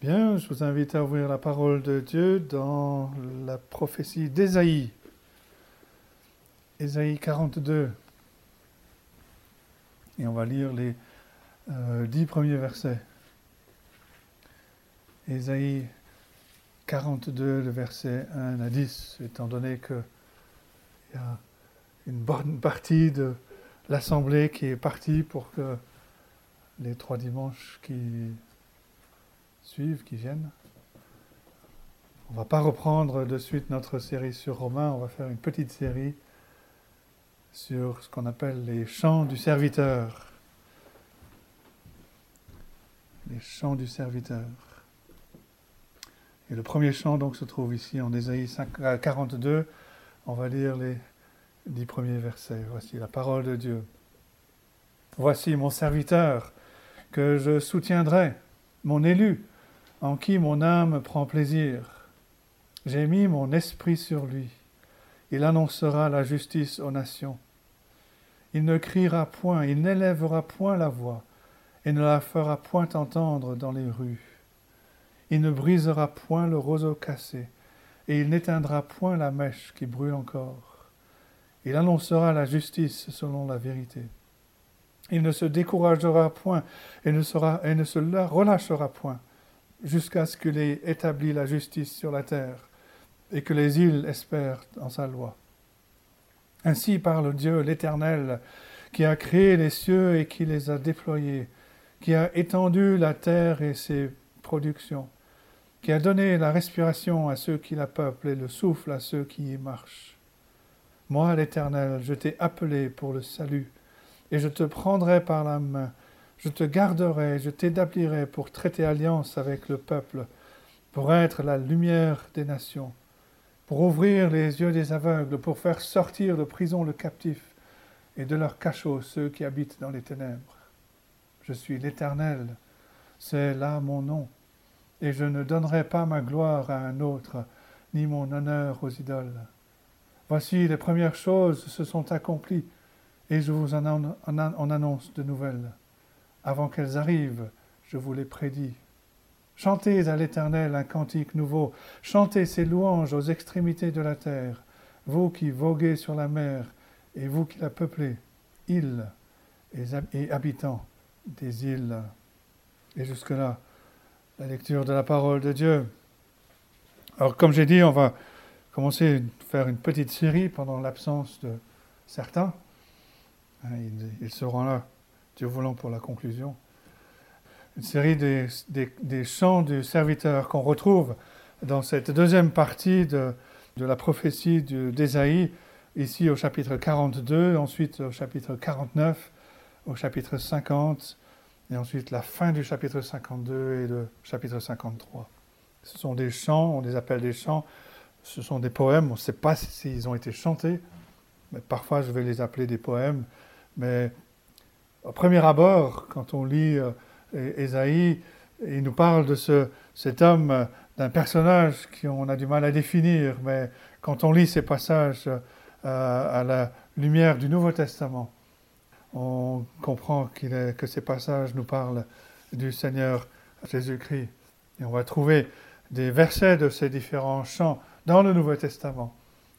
Bien, je vous invite à ouvrir la parole de Dieu dans la prophétie d'Ésaïe. Ésaïe 42. Et on va lire les euh, dix premiers versets. Ésaïe 42, le verset 1 à 10, étant donné qu'il y a une bonne partie de l'assemblée qui est partie pour que les trois dimanches qui suivent, qui viennent. On ne va pas reprendre de suite notre série sur Romain, on va faire une petite série sur ce qu'on appelle les chants du serviteur. Les chants du serviteur. Et le premier chant donc se trouve ici en Ésaïe 42. Euh, on va lire les dix premiers versets. Voici la parole de Dieu. Voici mon serviteur que je soutiendrai, mon élu, en qui mon âme prend plaisir? J'ai mis mon esprit sur lui. Il annoncera la justice aux nations. Il ne criera point, il n'élèvera point la voix, et ne la fera point entendre dans les rues. Il ne brisera point le roseau cassé, et il n'éteindra point la mèche qui brûle encore. Il annoncera la justice selon la vérité. Il ne se découragera point et ne, et ne se relâchera point jusqu'à ce qu'il ait établi la justice sur la terre et que les îles espèrent en sa loi. Ainsi parle Dieu l'Éternel, qui a créé les cieux et qui les a déployés, qui a étendu la terre et ses productions, qui a donné la respiration à ceux qui la peuplent et le souffle à ceux qui y marchent. Moi, l'Éternel, je t'ai appelé pour le salut, et je te prendrai par la main, je te garderai, je t'établirai pour traiter alliance avec le peuple, pour être la lumière des nations, pour ouvrir les yeux des aveugles, pour faire sortir de prison le captif et de leur cachot ceux qui habitent dans les ténèbres. Je suis l'Éternel, c'est là mon nom, et je ne donnerai pas ma gloire à un autre, ni mon honneur aux idoles. Voici les premières choses se sont accomplies, et je vous en, annonce de nouvelles. Avant qu'elles arrivent, je vous les prédis. Chantez à l'Éternel un cantique nouveau, chantez ses louanges aux extrémités de la terre, vous qui voguez sur la mer, et vous qui la peuplez, îles et habitants des îles. Et jusque-là, la lecture de la parole de Dieu. Alors, comme j'ai dit, on va commencer à faire une petite série pendant l'absence de certains. Hein, ils seront là Dieu voulant pour la conclusion. Une série des, des, chants du serviteur qu'on retrouve dans cette deuxième partie de, de la prophétie d'Ésaïe, ici au chapitre 42, ensuite au chapitre 49, au chapitre 50, et ensuite la fin du chapitre 52 et le chapitre 53. Ce sont des chants, on les appelle des chants, ce sont des poèmes, on ne sait pas s'ils ont été chantés, mais parfois je vais les appeler des poèmes, mais au premier abord, quand on lit euh, Ésaïe, il nous parle de ce, cet homme, euh, d'un personnage qu'on a du mal à définir, mais quand on lit ces passages euh, à la lumière du Nouveau Testament, on comprend que ces passages nous parlent du Seigneur Jésus-Christ. Et on va trouver des versets de ces différents chants dans le Nouveau Testament,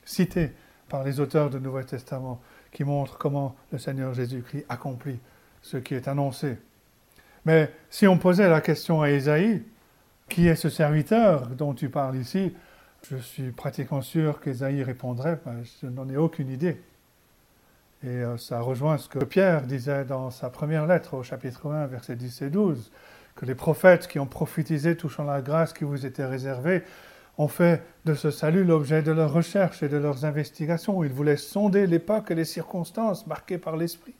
cités par les auteurs du Nouveau Testament, qui montrent comment le Seigneur Jésus-Christ accomplit ce qui est annoncé. Mais si on posait la question à Ésaïe, qui est ce serviteur dont tu parles ici Je suis pratiquement sûr qu'Ésaïe répondrait, ben, je n'en ai aucune idée. Et euh, ça rejoint ce que Pierre disait dans sa première lettre au chapitre 1, versets 10 et 12, que les prophètes qui ont prophétisé touchant la grâce qui vous était réservée ont fait de ce salut l'objet de leurs recherches et de leurs investigations. Ils voulaient sonder l'époque et les circonstances marquées par l'Esprit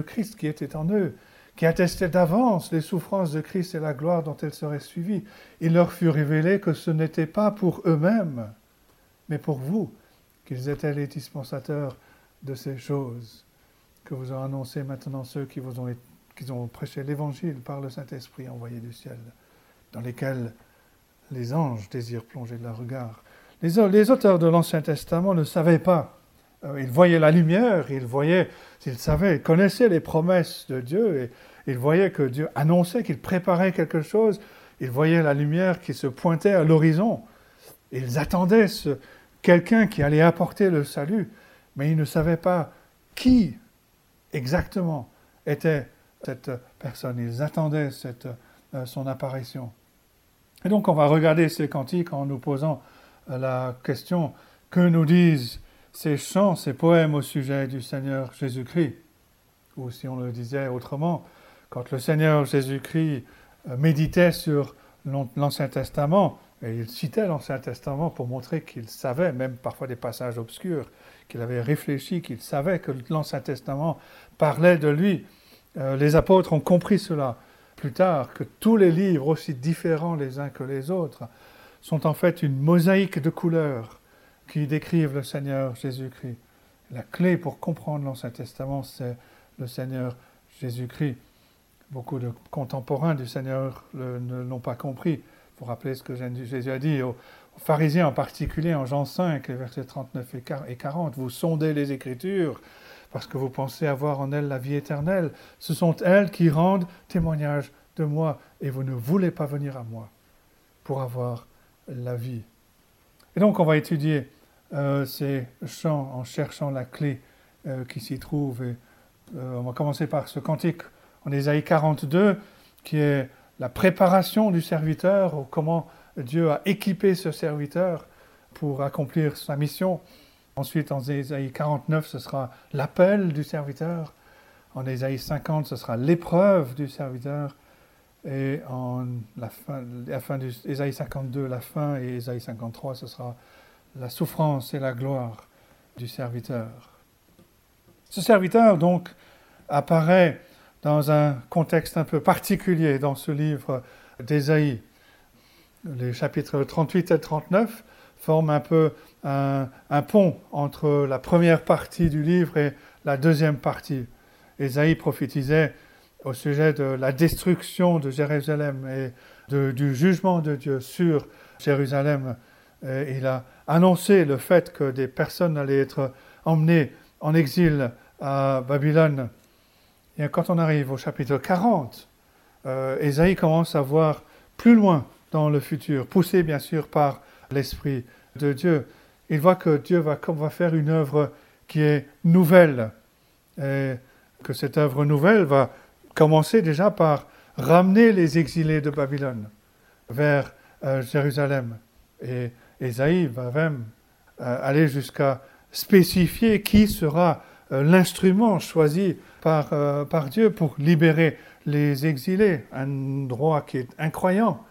Christ qui était en eux, qui attestait d'avance les souffrances de Christ et la gloire dont elles seraient suivies. Il leur fut révélé que ce n'était pas pour eux-mêmes, mais pour vous, qu'ils étaient les dispensateurs de ces choses que vous ont annoncé maintenant ceux qui vous ont, prêché l'Évangile par le Saint-Esprit envoyé du ciel, dans lesquels les anges désirent plonger leur regard. Les, auteurs de l'Ancien Testament ne savaient pas il voyait la lumière, il voyait, il savait, il connaissait les promesses de Dieu et il voyait que Dieu annonçait qu'il préparait quelque chose Ils voyaient la lumière qui se pointait à l'horizon. Ils attendaient ce, quelqu'un qui allait apporter le salut, mais ils ne savaient pas qui exactement était cette personne. Ils attendaient cette, euh, son apparition. Et donc on va regarder ces cantiques en nous posant euh, la question que nous disent ces chants, ces poèmes au sujet du Seigneur Jésus-Christ. Ou si on le disait autrement, quand le Seigneur Jésus-Christ euh, méditait sur l'Ancien Testament, et il citait l'Ancien Testament pour montrer qu'il savait, même parfois des passages obscurs, qu'il avait réfléchi, qu'il savait que l'Ancien Testament parlait de lui. Euh, les apôtres ont compris cela plus tard, que tous les livres, aussi différents les uns que les autres, sont en fait une mosaïque de couleurs qui décrivent le Seigneur Jésus-Christ. La clé pour comprendre l'Ancien Testament, c'est le Seigneur Jésus-Christ. Beaucoup de contemporains du Seigneur ne l'ont pas compris. Pour rappeler ce que Jésus a dit aux, pharisiens en particulier en Jean 5, versets 39 et 40, vous sondez les Écritures parce que vous pensez avoir en elles la vie éternelle. Ce sont elles qui rendent témoignage de moi et vous ne voulez pas venir à moi pour avoir la vie. Et donc on va étudier ces chants en cherchant la clé euh, qui s'y trouve. Euh, on va commencer par ce cantique en Ésaïe 42 qui est la préparation du serviteur, comment Dieu a équipé ce serviteur pour accomplir sa mission. Ensuite, en Ésaïe 49, ce sera l'appel du serviteur. En Ésaïe 50, ce sera l'épreuve du serviteur. Et en la fin, la fin d'Ésaïe 52, la fin, et Ésaïe 53, ce sera la souffrance et la gloire du serviteur. Ce serviteur, donc, apparaît dans un contexte un peu particulier dans ce livre d'Ésaïe. Les chapitres 38 et 39 forment un peu un, pont entre la première partie du livre et la deuxième partie. Ésaïe prophétisait au sujet de la destruction de Jérusalem et du jugement de Dieu sur Jérusalem. Il a annoncé le fait que des personnes allaient être emmenées en exil à Babylone et quand on arrive au chapitre 40, euh, Ésaïe commence à voir plus loin dans le futur, poussé bien sûr par l'Esprit de Dieu. Il voit que Dieu va, faire une œuvre qui est nouvelle, et que cette œuvre nouvelle va commencer déjà par ramener les exilés de Babylone vers euh, Jérusalem. Ésaïe va même euh, aller jusqu'à spécifier qui sera euh, l'instrument choisi par, euh, par Dieu pour libérer les exilés, un roi qui est incroyant,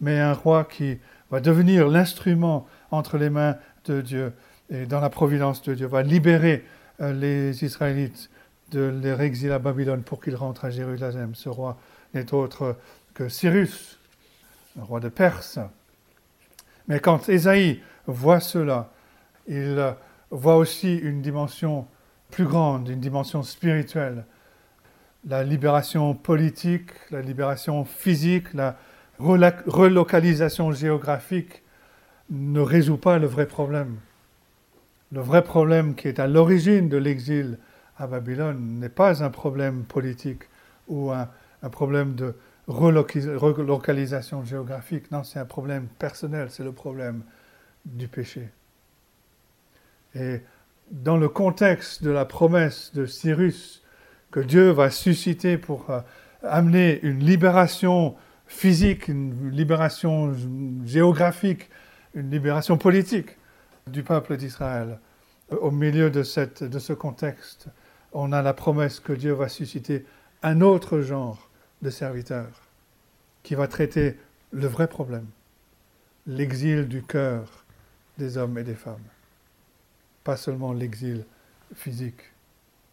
mais un roi qui va devenir l'instrument entre les mains de Dieu et dans la providence de Dieu, va libérer les Israélites de leur exil à Babylone pour qu'ils rentrent à Jérusalem. Ce roi n'est autre que Cyrus, roi de Perse. Mais quand Ésaïe voit cela, il voit aussi une dimension plus grande, une dimension spirituelle. La libération politique, la libération physique, la relocalisation géographique ne résout pas le vrai problème. Le vrai problème qui est à l'origine de l'exil à Babylone n'est pas un problème politique ou un, un problème de relocalisation géographique. Non, c'est un problème personnel, c'est le problème du péché. Et dans le contexte de la promesse de Cyrus que Dieu va susciter pour euh, amener une libération physique, une libération géographique, une libération politique du peuple d'Israël. Au milieu de, cette, de ce contexte, on a la promesse que Dieu va susciter un autre genre de serviteur qui va traiter le vrai problème, l'exil du cœur des hommes et des femmes pas seulement l'exil physique.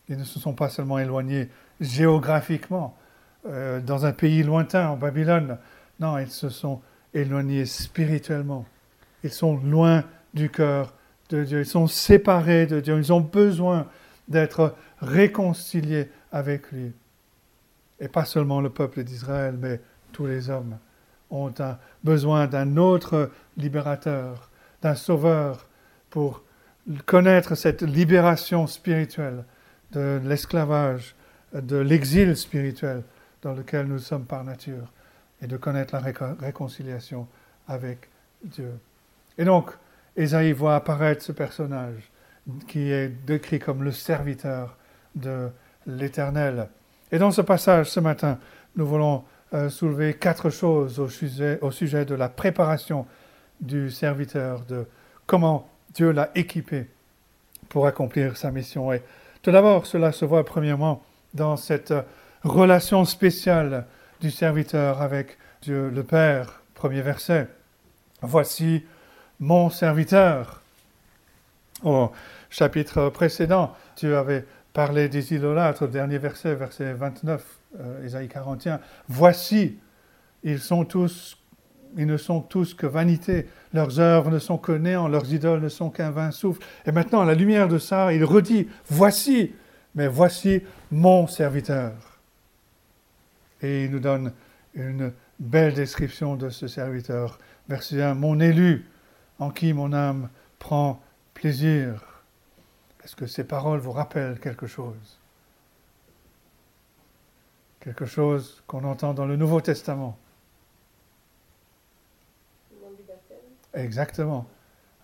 Ils ne se sont pas seulement éloignés géographiquement euh, dans un pays lointain, en Babylone. Non, ils se sont éloignés spirituellement. Ils sont loin du cœur de Dieu. Ils sont séparés de Dieu. Ils ont besoin d'être réconciliés avec lui. Et pas seulement le peuple d'Israël, mais tous les hommes ont un, besoin d'un autre libérateur, d'un sauveur pour connaître cette libération spirituelle de l'esclavage, de l'exil spirituel dans lequel nous sommes par nature, et de connaître la réconciliation avec Dieu. Et donc, Ésaïe voit apparaître ce personnage qui est décrit comme le serviteur de l'Éternel. Et dans ce passage, ce matin, nous voulons euh, soulever quatre choses au sujet, au sujet de la préparation du serviteur, de comment Dieu l'a équipé pour accomplir sa mission. Et tout d'abord, cela se voit premièrement dans cette relation spéciale du serviteur avec Dieu le Père. Premier verset. Voici mon serviteur. Au chapitre précédent, Dieu avait parlé des idolâtres, dernier verset, verset 29, euh, Ésaïe 41. Voici, ils sont tous, ils ne sont tous que vanité, leurs œuvres ne sont que néant, leurs idoles ne sont qu'un vain souffle. Et maintenant, à la lumière de ça, il redit, voici, mais voici mon serviteur. Et il nous donne une belle description de ce serviteur. Verset 1, mon élu, en qui mon âme prend plaisir. Est-ce que ces paroles vous rappellent quelque chose? Quelque chose qu'on entend dans le Nouveau Testament. Exactement.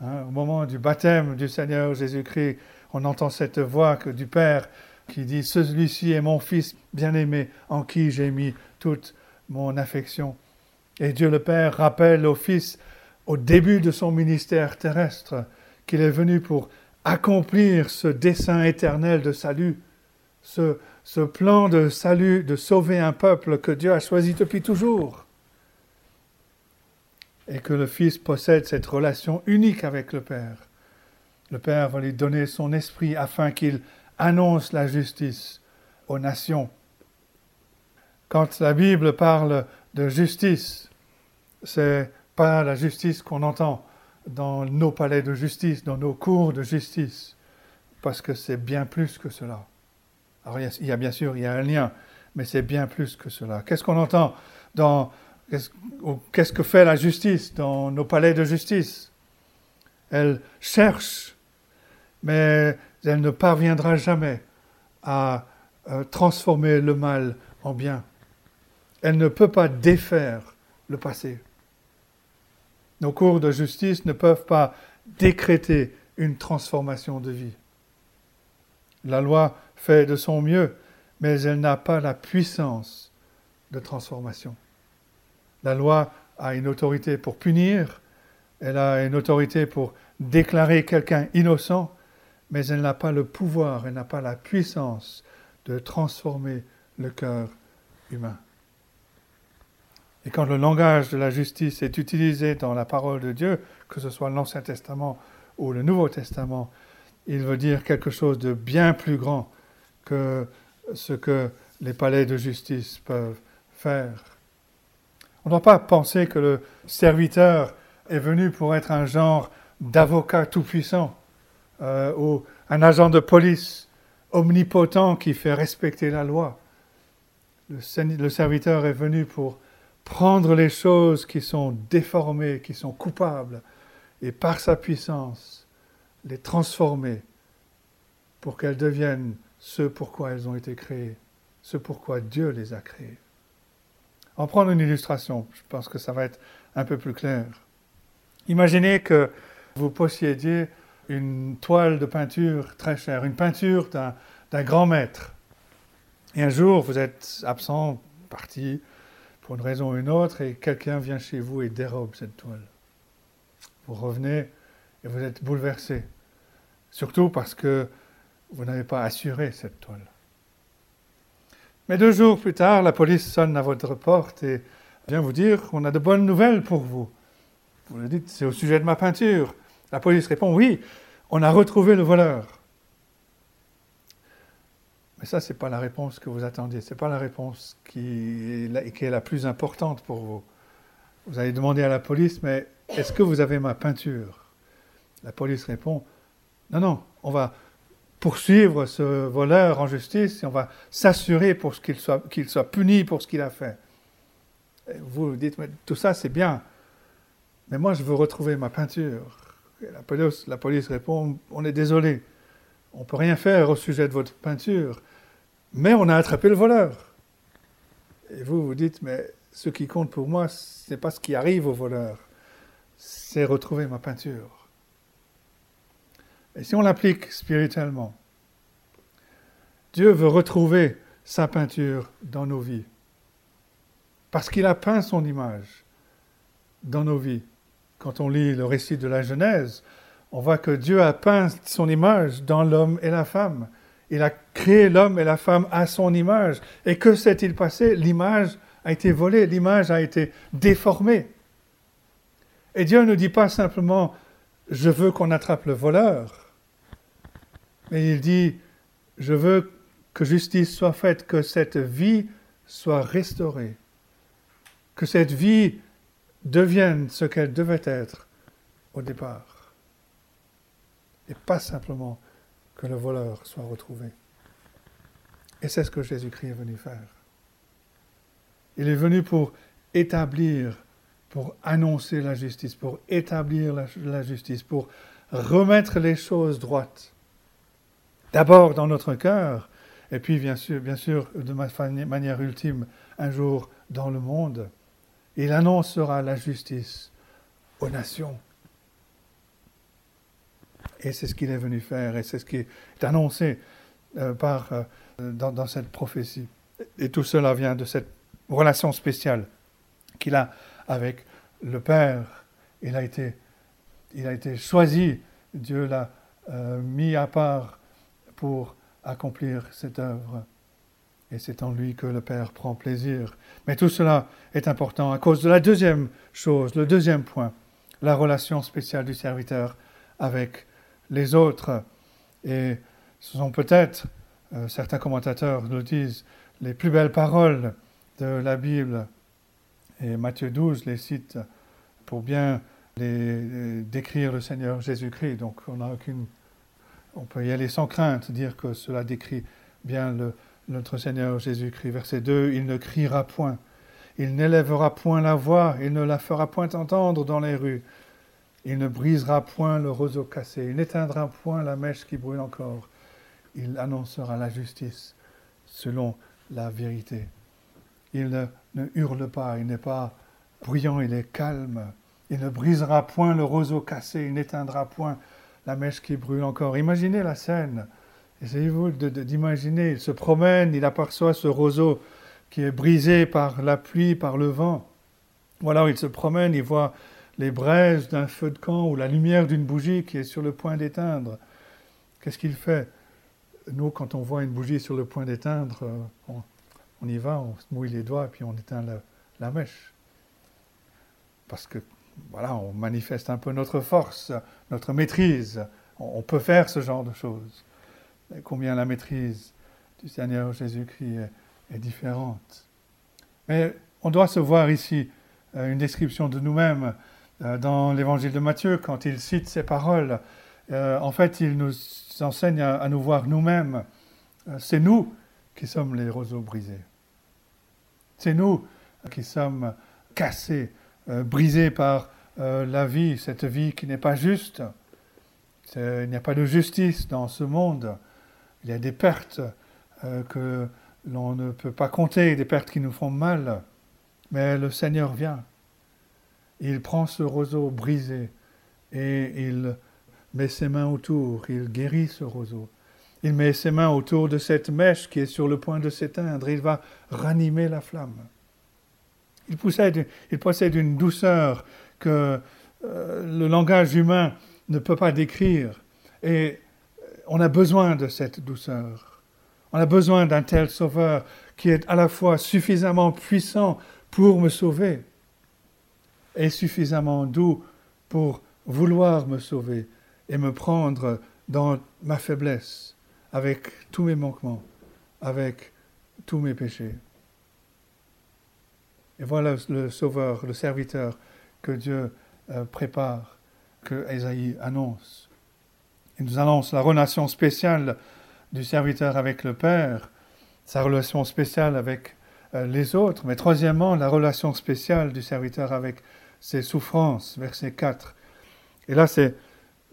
Hein, au moment du baptême du Seigneur Jésus-Christ, on entend cette voix que, du Père qui dit Celui-ci est mon Fils bien-aimé en qui j'ai mis toute mon affection. Et Dieu le Père rappelle au Fils au début de son ministère terrestre qu'il est venu pour accomplir ce dessein éternel de salut, ce, plan de salut, de sauver un peuple que Dieu a choisi depuis toujours. Et que le Fils possède cette relation unique avec le Père. Le Père va lui donner son esprit afin qu'il annonce la justice aux nations. Quand la Bible parle de justice, c'est pas la justice qu'on entend dans nos palais de justice, dans nos cours de justice, parce que c'est bien plus que cela. Alors il y, a, bien sûr, il y a un lien, mais c'est bien plus que cela. Qu'est-ce qu'on entend dans... Qu'est-ce que fait la justice dans nos palais de justice? Elle cherche, mais elle ne parviendra jamais à euh, transformer le mal en bien. Elle ne peut pas défaire le passé. Nos cours de justice ne peuvent pas décréter une transformation de vie. La loi fait de son mieux, mais elle n'a pas la puissance de transformation. La loi a une autorité pour punir, elle a une autorité pour déclarer quelqu'un innocent, mais elle n'a pas le pouvoir, elle n'a pas la puissance de transformer le cœur humain. Et quand le langage de la justice est utilisé dans la parole de Dieu, que ce soit l'Ancien Testament ou le Nouveau Testament, il veut dire quelque chose de bien plus grand que ce que les palais de justice peuvent faire. On ne doit pas penser que le serviteur est venu pour être un genre d'avocat tout-puissant euh, ou un agent de police omnipotent qui fait respecter la loi. le serviteur est venu pour prendre les choses qui sont déformées, qui sont coupables, et par sa puissance, les transformer pour qu'elles deviennent ce pourquoi elles ont été créées, ce pourquoi Dieu les a créées. En prendre une illustration, je pense que ça va être un peu plus clair. Imaginez que vous possédiez une toile de peinture très chère, une peinture d'un grand maître. Et un jour, vous êtes absent, parti, pour une raison ou une autre, et quelqu'un vient chez vous et dérobe cette toile. Vous revenez et vous êtes bouleversé, surtout parce que vous n'avez pas assuré cette toile. Mais deux jours plus tard, la police sonne à votre porte et vient vous dire qu'on a de bonnes nouvelles pour vous. Vous lui dites, c'est au sujet de ma peinture. La police répond, oui, on a retrouvé le voleur. Mais ça, ce n'est pas la réponse que vous attendiez. Ce n'est pas la réponse qui est, la, plus importante pour vous. Vous allez demander à la police, mais est-ce que vous avez ma peinture? La police répond, non, non, on va poursuivre ce voleur en justice et on va s'assurer pour qu'il soit, qu'il soit puni pour ce qu'il a fait. vous vous dites, mais tout ça c'est bien, mais moi je veux retrouver ma peinture. la, police, la police répond, on est désolé, on ne peut rien faire au sujet de votre peinture mais on a attrapé le voleur. Et vous, vous dites, mais ce qui compte pour moi, ce n'est pas ce qui arrive au voleur, c'est retrouver ma peinture. Et si on l'applique spirituellement, Dieu veut retrouver sa peinture dans nos vies. Parce qu'il a peint son image dans nos vies. Quand on lit le récit de la Genèse, on voit que Dieu a peint son image dans l'homme et la femme. Il a créé l'homme et la femme à son image. Et que s'est-il passé? L'image a été volée, l'image a été déformée. Et Dieu ne dit pas simplement je veux qu'on attrape le voleur, mais il dit je veux que justice soit faite, que cette vie soit restaurée, que cette vie devienne ce qu'elle devait être au départ, et pas simplement que le voleur soit retrouvé. Et c'est ce que Jésus-Christ est venu faire. Il est venu pour établir, pour annoncer la justice, pour établir la, justice, pour remettre les choses droites. D'abord dans notre cœur, et puis bien sûr, bien sûr, de manière ultime, un jour dans le monde. Il annoncera la justice aux nations. Et c'est ce qu'il est venu faire, et c'est ce qui est annoncé euh, par, euh, dans, cette prophétie. Et tout cela vient de cette relation spéciale qu'il a avec le Père. Il a été, il a été choisi, Dieu l'a euh, mis à part pour accomplir cette œuvre. Et c'est en lui que le Père prend plaisir. Mais tout cela est important à cause de la deuxième chose, le deuxième point, la relation spéciale du serviteur avec les autres. Et ce sont peut-être, euh, certains commentateurs le disent, les plus belles paroles de la Bible. Et Matthieu 12 les cite pour bien les, décrire le Seigneur Jésus-Christ. Donc on n'a aucune, on peut y aller sans crainte, dire que cela décrit bien notre Seigneur Jésus-Christ. Verset 2, il ne criera point, il n'élèvera point la voix, il ne la fera point entendre dans les rues. Il ne brisera point le roseau cassé, il n'éteindra point la mèche qui brûle encore. Il annoncera la justice selon la vérité. Il ne, hurle pas, il n'est pas bruyant, il est calme. Il ne brisera point le roseau cassé, il n'éteindra point la mèche qui brûle encore. Imaginez la scène. Essayez-vous d'imaginer, il se promène, il aperçoit ce roseau qui est brisé par la pluie, par le vent. Ou alors il se promène, il voit les braises d'un feu de camp ou la lumière d'une bougie qui est sur le point d'éteindre. Qu'est-ce qu'il fait? Nous, quand on voit une bougie sur le point d'éteindre, euh, on, y va, on se mouille les doigts et puis on éteint la, mèche. Parce que, voilà, on manifeste un peu notre force, notre maîtrise. On, peut faire ce genre de choses. Combien la maîtrise du Seigneur Jésus-Christ est, différente? Mais on doit se voir ici euh, une description de nous-mêmes dans l'évangile de Matthieu, quand il cite ces paroles, euh, en fait, il nous enseigne à, nous voir nous-mêmes. Euh, c'est nous qui sommes les roseaux brisés. C'est nous qui sommes cassés, brisés par la vie, cette vie qui n'est pas juste. Il n'y a pas de justice dans ce monde. Il y a des pertes que l'on ne peut pas compter, des pertes qui nous font mal. Mais le Seigneur vient il prend ce roseau brisé et il met ses mains autour, il guérit ce roseau. Il met ses mains autour de cette mèche qui est sur le point de s'éteindre, il va ranimer la flamme. Il possède, une douceur que euh, le langage humain ne peut pas décrire. Et on a besoin de cette douceur. On a besoin d'un tel sauveur qui est à la fois suffisamment puissant pour me sauver, est suffisamment doux pour vouloir me sauver et me prendre dans ma faiblesse, avec tous mes manquements, avec tous mes péchés. Et voilà le Sauveur, le serviteur que Dieu euh, prépare, que Esaïe annonce. Il nous annonce la relation spéciale du serviteur avec le Père, sa relation spéciale avec euh, les autres, mais troisièmement, la relation spéciale du serviteur avec ses souffrances, verset 4. Et là, c'est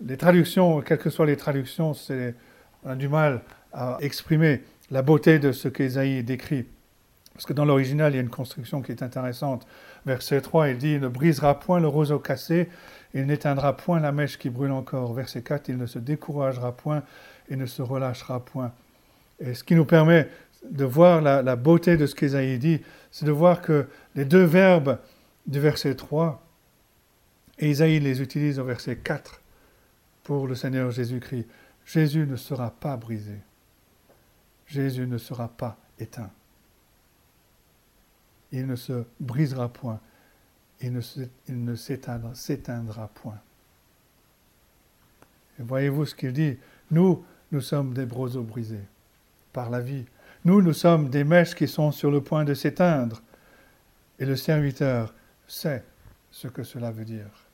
les traductions, quelles que soient les traductions, c'est, on a du mal à exprimer la beauté de ce qu'Ésaïe décrit. Parce que dans l'original, il y a une construction qui est intéressante. Verset 3, il dit Il ne brisera point le roseau cassé, il n'éteindra point la mèche qui brûle encore. Verset 4, il ne se découragera point et ne se relâchera point. Et ce qui nous permet de voir la, beauté de ce qu'Ésaïe dit, c'est de voir que les deux verbes du verset 3, Ésaïe les utilise au verset 4 pour le Seigneur Jésus-Christ. Jésus ne sera pas brisé. Jésus ne sera pas éteint il ne se brisera point, il ne, s'éteindra point. Et voyez-vous ce qu'il dit? Nous, nous sommes des broseaux brisés par la vie. Nous, nous sommes des mèches qui sont sur le point de s'éteindre. Et le serviteur sait ce que cela veut dire.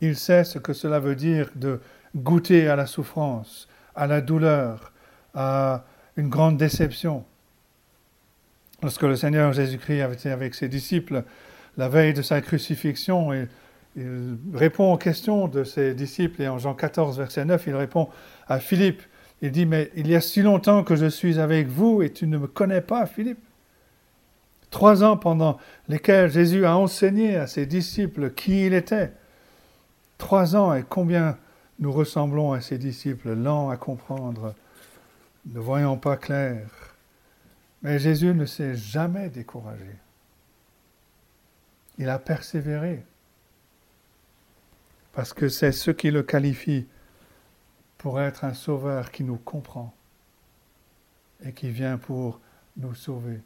Il sait ce que cela veut dire de goûter à la souffrance, à la douleur, à une grande déception, lorsque le Seigneur Jésus-Christ avait été avec ses disciples la veille de sa crucifixion, et il répond aux questions de ses disciples, et en Jean 14, verset 9, il répond à Philippe, il dit, mais il y a si longtemps que je suis avec vous et tu ne me connais pas, Philippe. Trois ans pendant lesquels Jésus a enseigné à ses disciples qui il était. Trois ans et combien nous ressemblons à ses disciples, lents à comprendre, ne voyant pas clair. Mais Jésus ne s'est jamais découragé. Il a persévéré. Parce que c'est ce qui le qualifie pour être un sauveur qui nous comprend et qui vient pour nous sauver.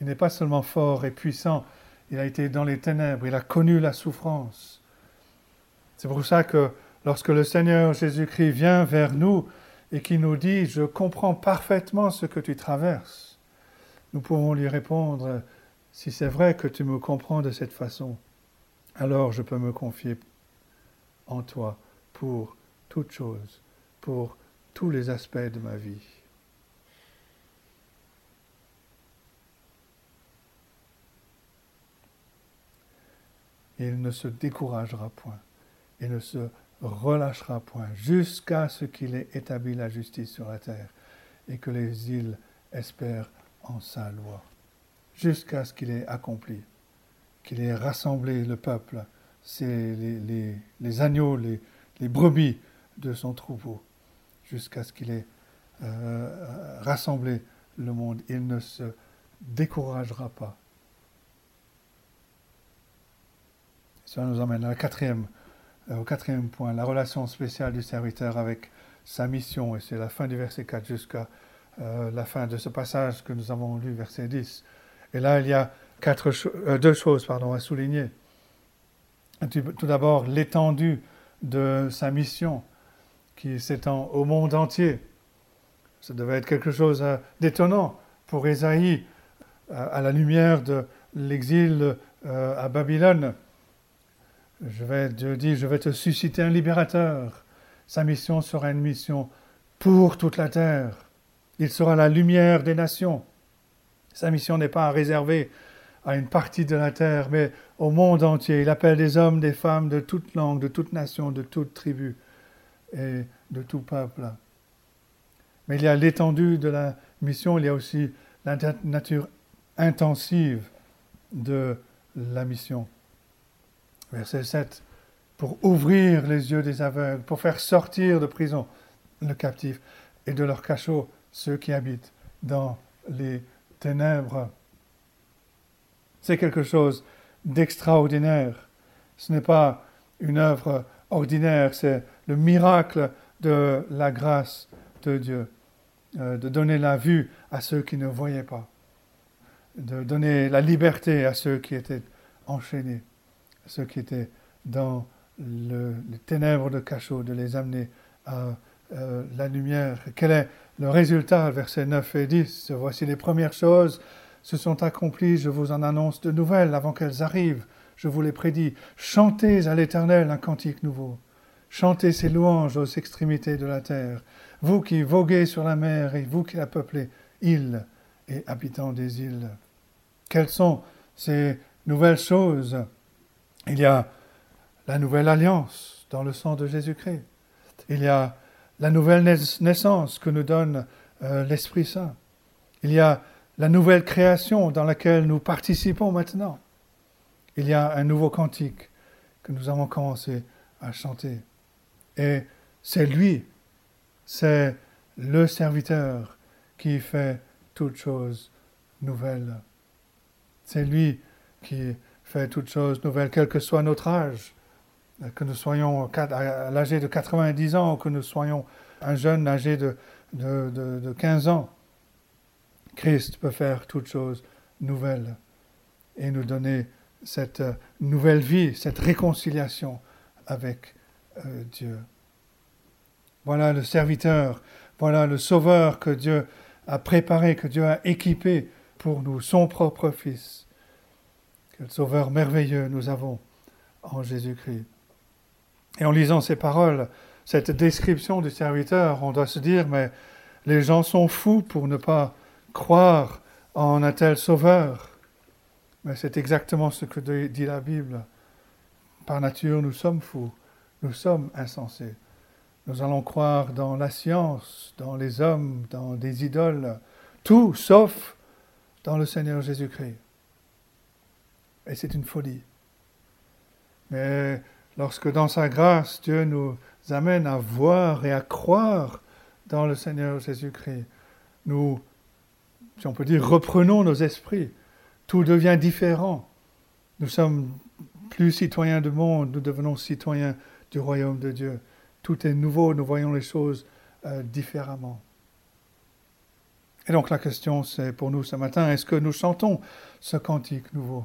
Il n'est pas seulement fort et puissant, il a été dans les ténèbres, il a connu la souffrance. C'est pour ça que lorsque le Seigneur Jésus-Christ vient vers nous, et qui nous dit Je comprends parfaitement ce que tu traverses, nous pouvons lui répondre Si c'est vrai que tu me comprends de cette façon, alors je peux me confier en toi pour toutes choses, pour tous les aspects de ma vie. Il ne se découragera point, il ne se relâchera point jusqu'à ce qu'il ait établi la justice sur la terre et que les îles espèrent en sa loi, jusqu'à ce qu'il ait accompli, qu'il ait rassemblé le peuple, les, agneaux, les, brebis de son troupeau, jusqu'à ce qu'il ait euh, rassemblé le monde. Il ne se découragera pas. Cela nous quatrième euh, au quatrième point, la relation spéciale du serviteur avec sa mission, et c'est la fin du verset 4 jusqu'à euh, la fin de ce passage que nous avons lu, verset 10. Et là, il y a euh, deux choses à souligner. Tout d'abord, l'étendue de sa mission qui s'étend au monde entier. Ça devait être quelque chose d'étonnant pour Ésaïe à la lumière de l'exil à Babylone. Je vais, Dieu dit, je vais te susciter un libérateur. Sa mission sera une mission pour toute la terre. Il sera la lumière des nations. Sa mission n'est pas réservée à une partie de la terre, mais au monde entier. Il appelle des hommes, des femmes de toute langue, de toute nation, de toute tribu et de tout peuple. Mais il y a l'étendue de la mission, il y a aussi la nature intensive de la mission. Verset 7. Pour ouvrir les yeux des aveugles, pour faire sortir de prison le captif et de leur cachot ceux qui habitent dans les ténèbres. C'est quelque chose d'extraordinaire. Ce n'est pas une œuvre ordinaire, c'est le miracle de la grâce de Dieu, euh, de donner la vue à ceux qui ne voyaient pas, de donner la liberté à ceux qui étaient enchaînés ceux qui étaient dans le, les ténèbres de cachot, de les amener à euh, la lumière. Quel est le résultat? Versets 9 et 10. Voici les premières choses se sont accomplies, je vous en annonce de nouvelles avant qu'elles arrivent. Je vous les prédis. Chantez à l'Éternel un cantique nouveau. Chantez ses louanges aux extrémités de la terre. Vous qui voguez sur la mer et vous qui la peuplez, îles et habitants des îles. Quelles sont ces nouvelles choses? Il y a la nouvelle alliance dans le sang de Jésus-Christ. Il y a la nouvelle naissance que nous donne euh, l'Esprit Saint. Il y a la nouvelle création dans laquelle nous participons maintenant. Il y a un nouveau cantique que nous avons commencé à chanter. Et c'est lui, c'est le serviteur qui fait toutes choses nouvelles. C'est lui qui fait toutes choses nouvelles, quel que soit notre âge, que nous soyons à l'âge de 90 ans ou que nous soyons un jeune âgé de, de, de 15 ans. Christ peut faire toutes choses nouvelles et nous donner cette nouvelle vie, cette réconciliation avec euh, Dieu. Voilà le serviteur, voilà le sauveur que Dieu a préparé, que Dieu a équipé pour nous, son propre Fils. Quel sauveur merveilleux nous avons en Jésus-Christ. Et en lisant ces paroles, cette description du serviteur, on doit se dire, mais les gens sont fous pour ne pas croire en un tel sauveur. Mais c'est exactement ce que dit la Bible. Par nature, nous sommes fous, nous sommes insensés. Nous allons croire dans la science, dans les hommes, dans des idoles, tout sauf dans le Seigneur Jésus-Christ. Et c'est une folie. Mais lorsque dans sa grâce, Dieu nous amène à voir et à croire dans le Seigneur Jésus-Christ, nous, si on peut dire, reprenons nos esprits. Tout devient différent. Nous sommes plus citoyens du monde, nous devenons citoyens du royaume de Dieu. Tout est nouveau, nous voyons les choses euh, différemment. Et donc la question, c'est pour nous ce matin, est-ce que nous chantons ce cantique nouveau?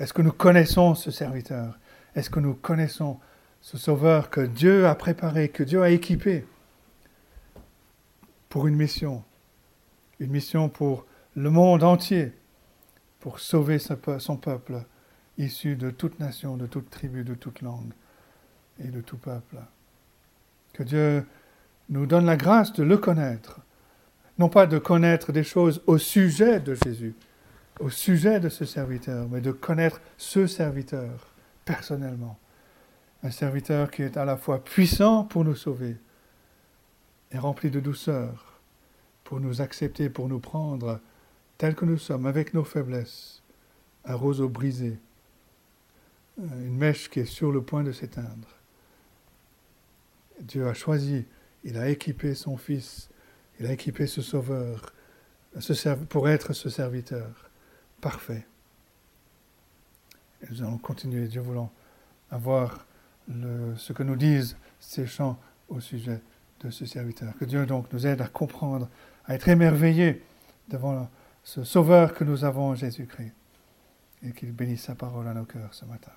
Est-ce que nous connaissons ce serviteur? Est-ce que nous connaissons ce sauveur que Dieu a préparé, que Dieu a équipé pour une mission? Une mission pour le monde entier, pour sauver son peuple issu de toute nation, de toute tribu, de toute langue et de tout peuple. Que Dieu nous donne la grâce de le connaître, non pas de connaître des choses au sujet de Jésus, au sujet de ce serviteur, mais de connaître ce serviteur personnellement. Un serviteur qui est à la fois puissant pour nous sauver et rempli de douceur pour nous accepter, pour nous prendre tels que nous sommes, avec nos faiblesses, un roseau brisé, une mèche qui est sur le point de s'éteindre. Dieu a choisi, il a équipé son Fils, il a équipé ce Sauveur pour être ce serviteur parfait. Et nous allons continuer, Dieu voulant, à voir ce que nous disent ces chants au sujet de ce serviteur. Que Dieu donc nous aide à comprendre, à être émerveillés devant ce Sauveur que nous avons Jésus-Christ. Et qu'il bénisse sa parole à nos cœurs ce matin.